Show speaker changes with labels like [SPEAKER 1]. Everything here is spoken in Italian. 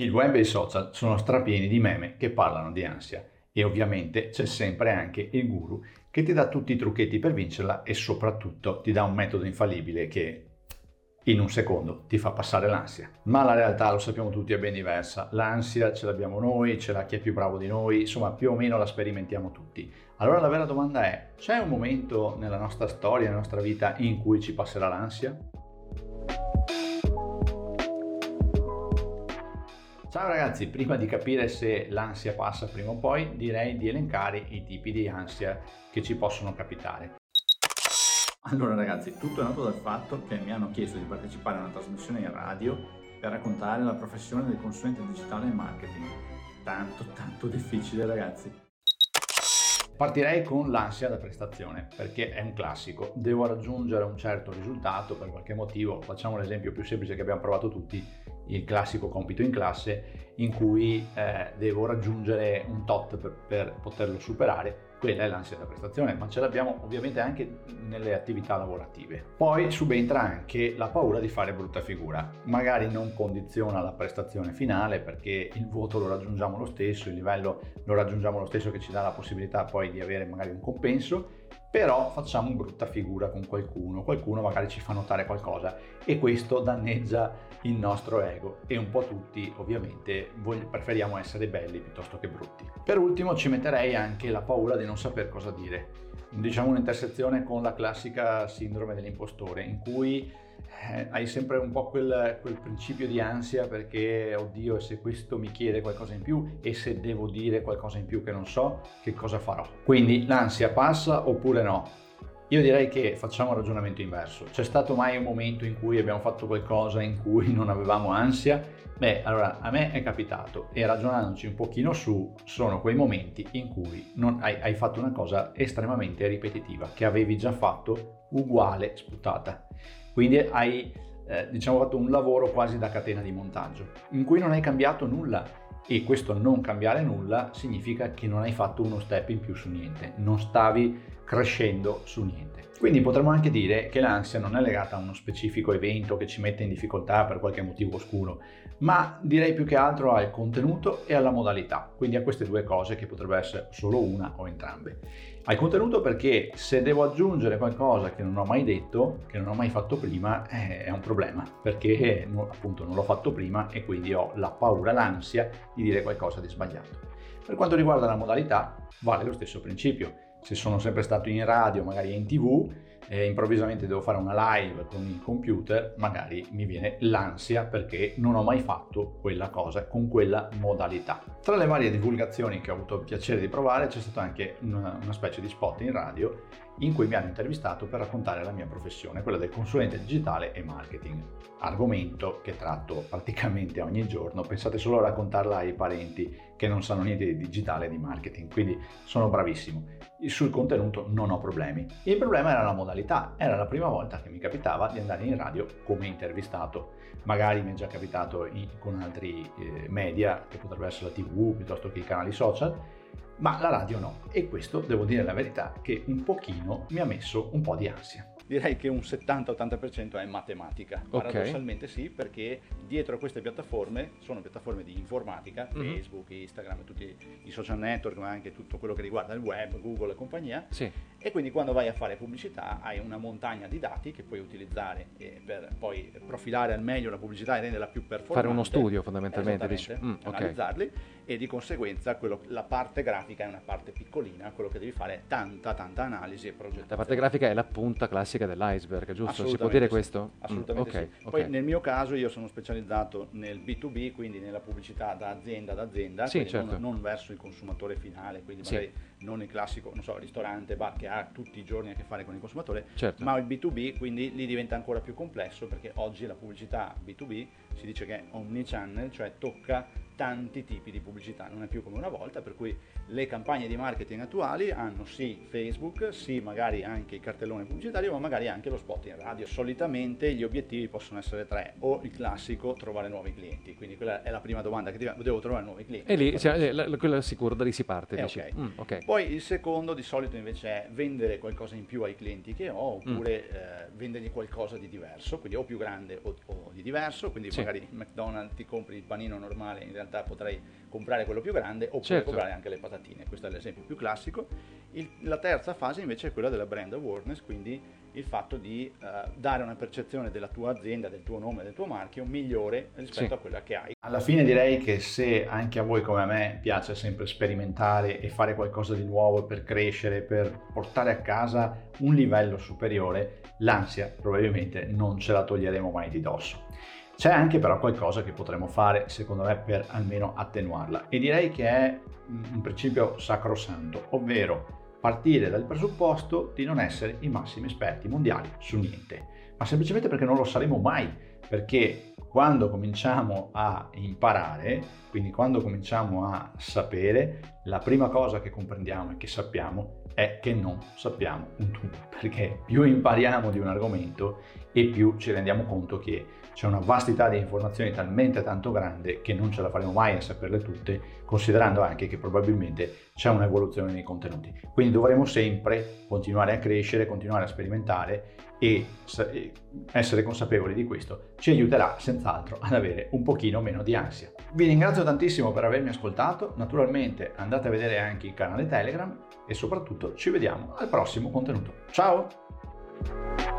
[SPEAKER 1] Il web e i social sono strapieni di meme che parlano di ansia e ovviamente c'è sempre anche il guru che ti dà tutti i trucchetti per vincerla e soprattutto ti dà un metodo infallibile che in un secondo ti fa passare l'ansia. Ma la realtà, lo sappiamo tutti, è ben diversa. L'ansia ce l'abbiamo noi, ce l'ha chi è più bravo di noi, insomma più o meno la sperimentiamo tutti. Allora la vera domanda è, c'è un momento nella nostra storia, nella nostra vita, in cui ci passerà l'ansia? Ciao ragazzi, prima di capire se l'ansia passa prima o poi, direi di elencare i tipi di ansia che ci possono capitare. Allora ragazzi, tutto è nato dal fatto che mi hanno chiesto di partecipare a una trasmissione in radio per raccontare la professione del consulente digitale e marketing. Tanto, tanto difficile ragazzi. Partirei con l'ansia da prestazione, perché è un classico. Devo raggiungere un certo risultato per qualche motivo. Facciamo l'esempio più semplice che abbiamo provato tutti, il classico compito in classe in cui eh, devo raggiungere un tot per, per poterlo superare quella è l'ansia da prestazione, ma ce l'abbiamo ovviamente anche nelle attività lavorative. Poi subentra anche la paura di fare brutta figura. Magari non condiziona la prestazione finale perché il voto lo raggiungiamo lo stesso, il livello lo raggiungiamo lo stesso che ci dà la possibilità poi di avere magari un compenso, però facciamo brutta figura con qualcuno, qualcuno magari ci fa notare qualcosa e questo danneggia il nostro ego e un po' tutti ovviamente preferiamo essere belli piuttosto che brutti. Per ultimo ci metterei anche la paura di non saper cosa dire, diciamo un'intersezione con la classica sindrome dell'impostore in cui eh, hai sempre un po' quel, quel, principio di ansia perché, oddio, se questo mi chiede qualcosa in più e se devo dire qualcosa in più che non so, che cosa farò? Quindi l'ansia passa oppure no? Io direi che facciamo un ragionamento inverso. C'è stato mai un momento in cui abbiamo fatto qualcosa in cui non avevamo ansia? Beh, allora a me è capitato e ragionandoci un pochino su, sono quei momenti in cui hai, hai fatto una cosa estremamente ripetitiva che avevi già fatto uguale sputata. Quindi hai eh, diciamo fatto un lavoro quasi da catena di montaggio in cui non hai cambiato nulla e questo non cambiare nulla significa che non hai fatto uno step in più su niente, non stavi crescendo su niente. Quindi potremmo anche dire che l'ansia non è legata a uno specifico evento che ci mette in difficoltà per qualche motivo oscuro, ma direi più che altro al contenuto e alla modalità, quindi a queste due cose che potrebbe essere solo una o entrambe. Al contenuto perché se devo aggiungere qualcosa che non ho mai detto, che non ho mai fatto prima, eh, è un problema, perché appunto non l'ho fatto prima e quindi ho la paura, l'ansia di dire qualcosa di sbagliato. Per quanto riguarda la modalità, vale lo stesso principio se sono sempre stato in radio, magari in tv, e improvvisamente devo fare una live con il computer, magari mi viene l'ansia perché non ho mai fatto quella cosa con quella modalità. Tra le varie divulgazioni che ho avuto il piacere di provare c'è stato anche una, una specie di spot in radio in cui mi hanno intervistato per raccontare la mia professione, quella del consulente digitale e marketing, argomento che tratto praticamente ogni giorno. Pensate solo a raccontarla ai parenti che non sanno niente di digitale e di marketing, quindi sono bravissimo. Sul contenuto non ho problemi. Il problema era la modalità, era la prima volta che mi capitava di andare in radio come intervistato. Magari mi è già capitato in, con altri eh, media, che potrebbe essere la tv piuttosto che i canali social, ma la radio no. E questo, devo dire la verità, che un pochino mi ha messo un po' di ansia direi che un 70-80% è matematica. Paradossalmente okay. sì, perché dietro a queste piattaforme sono piattaforme di informatica, mm-hmm. Facebook, Instagram, tutti i social network, ma anche tutto quello che riguarda il web, Google e compagnia. Sì. E quindi quando vai a fare pubblicità hai una montagna di dati che puoi utilizzare per poi profilare al meglio la pubblicità e renderla più performante.
[SPEAKER 2] Fare uno studio fondamentalmente, dici.
[SPEAKER 1] Mm, analizzarli okay. e di conseguenza quello, la parte grafica è una parte piccolina, quello che devi fare è tanta tanta analisi e progettazione.
[SPEAKER 2] La parte grafica è la punta classica dell'iceberg, giusto? Si può dire
[SPEAKER 1] sì.
[SPEAKER 2] questo?
[SPEAKER 1] Assolutamente mm, okay, sì. Poi okay. nel mio caso io sono specializzato nel B2B, quindi nella pubblicità da azienda ad azienda, sì, certo. non, non, verso il consumatore finale, quindi magari non il classico, non so, ristorante, bar che ha tutti i giorni a che fare con il consumatore, certo. ma il B2B quindi lì diventa ancora più complesso perché oggi la pubblicità B2B si dice che è omnichannel, cioè tocca tanti tipi di pubblicità, non è più come una volta, per cui le campagne di marketing attuali hanno sì Facebook, sì magari anche il cartellone pubblicitario, ma magari anche lo spot in radio. Solitamente gli obiettivi possono essere tre, o il classico trovare nuovi clienti, quindi quella è la prima domanda che ti devo trovare nuovi clienti.
[SPEAKER 2] E lì, cioè, la, quella sicuro, da lì si parte.
[SPEAKER 1] Eh, okay. Mm, okay. Poi il secondo di solito invece è vendere qualcosa in più ai clienti che ho, oppure mm. eh, vendergli qualcosa di diverso, quindi o più grande o, o di diverso, quindi sì. magari McDonald's ti compri il panino normale, in realtà potrai comprare quello più grande oppure certo. comprare anche le patatine, questo è l'esempio più classico. Il, la terza fase invece è quella della brand awareness, quindi il fatto di uh, dare una percezione della tua azienda, del tuo nome, del tuo marchio migliore rispetto sì. a quella che hai. Alla fine direi che se anche a voi come a me piace sempre sperimentare e fare qualcosa di nuovo per crescere, per portare a casa un livello superiore, l'ansia probabilmente non ce la toglieremo mai di dosso. C'è anche però qualcosa che potremmo fare, secondo me, per almeno attenuarla. E direi che è un principio sacrosanto, ovvero partire dal presupposto di non essere i massimi esperti mondiali su niente, ma semplicemente perché non lo saremo mai, perché quando cominciamo a imparare, quindi quando cominciamo a sapere, la prima cosa che comprendiamo e che sappiamo è che non sappiamo un tubo, perché più impariamo di un argomento e più ci rendiamo conto che c'è una vastità di informazioni talmente tanto grande che non ce la faremo mai a saperle tutte, considerando anche che probabilmente c'è un'evoluzione nei contenuti. Quindi dovremo sempre continuare a crescere, continuare a sperimentare e essere consapevoli di questo ci aiuterà senz'altro ad avere un pochino meno di ansia. Vi ringrazio tantissimo per avermi ascoltato, naturalmente andate a vedere anche il canale Telegram e soprattutto ci vediamo al prossimo contenuto. Ciao!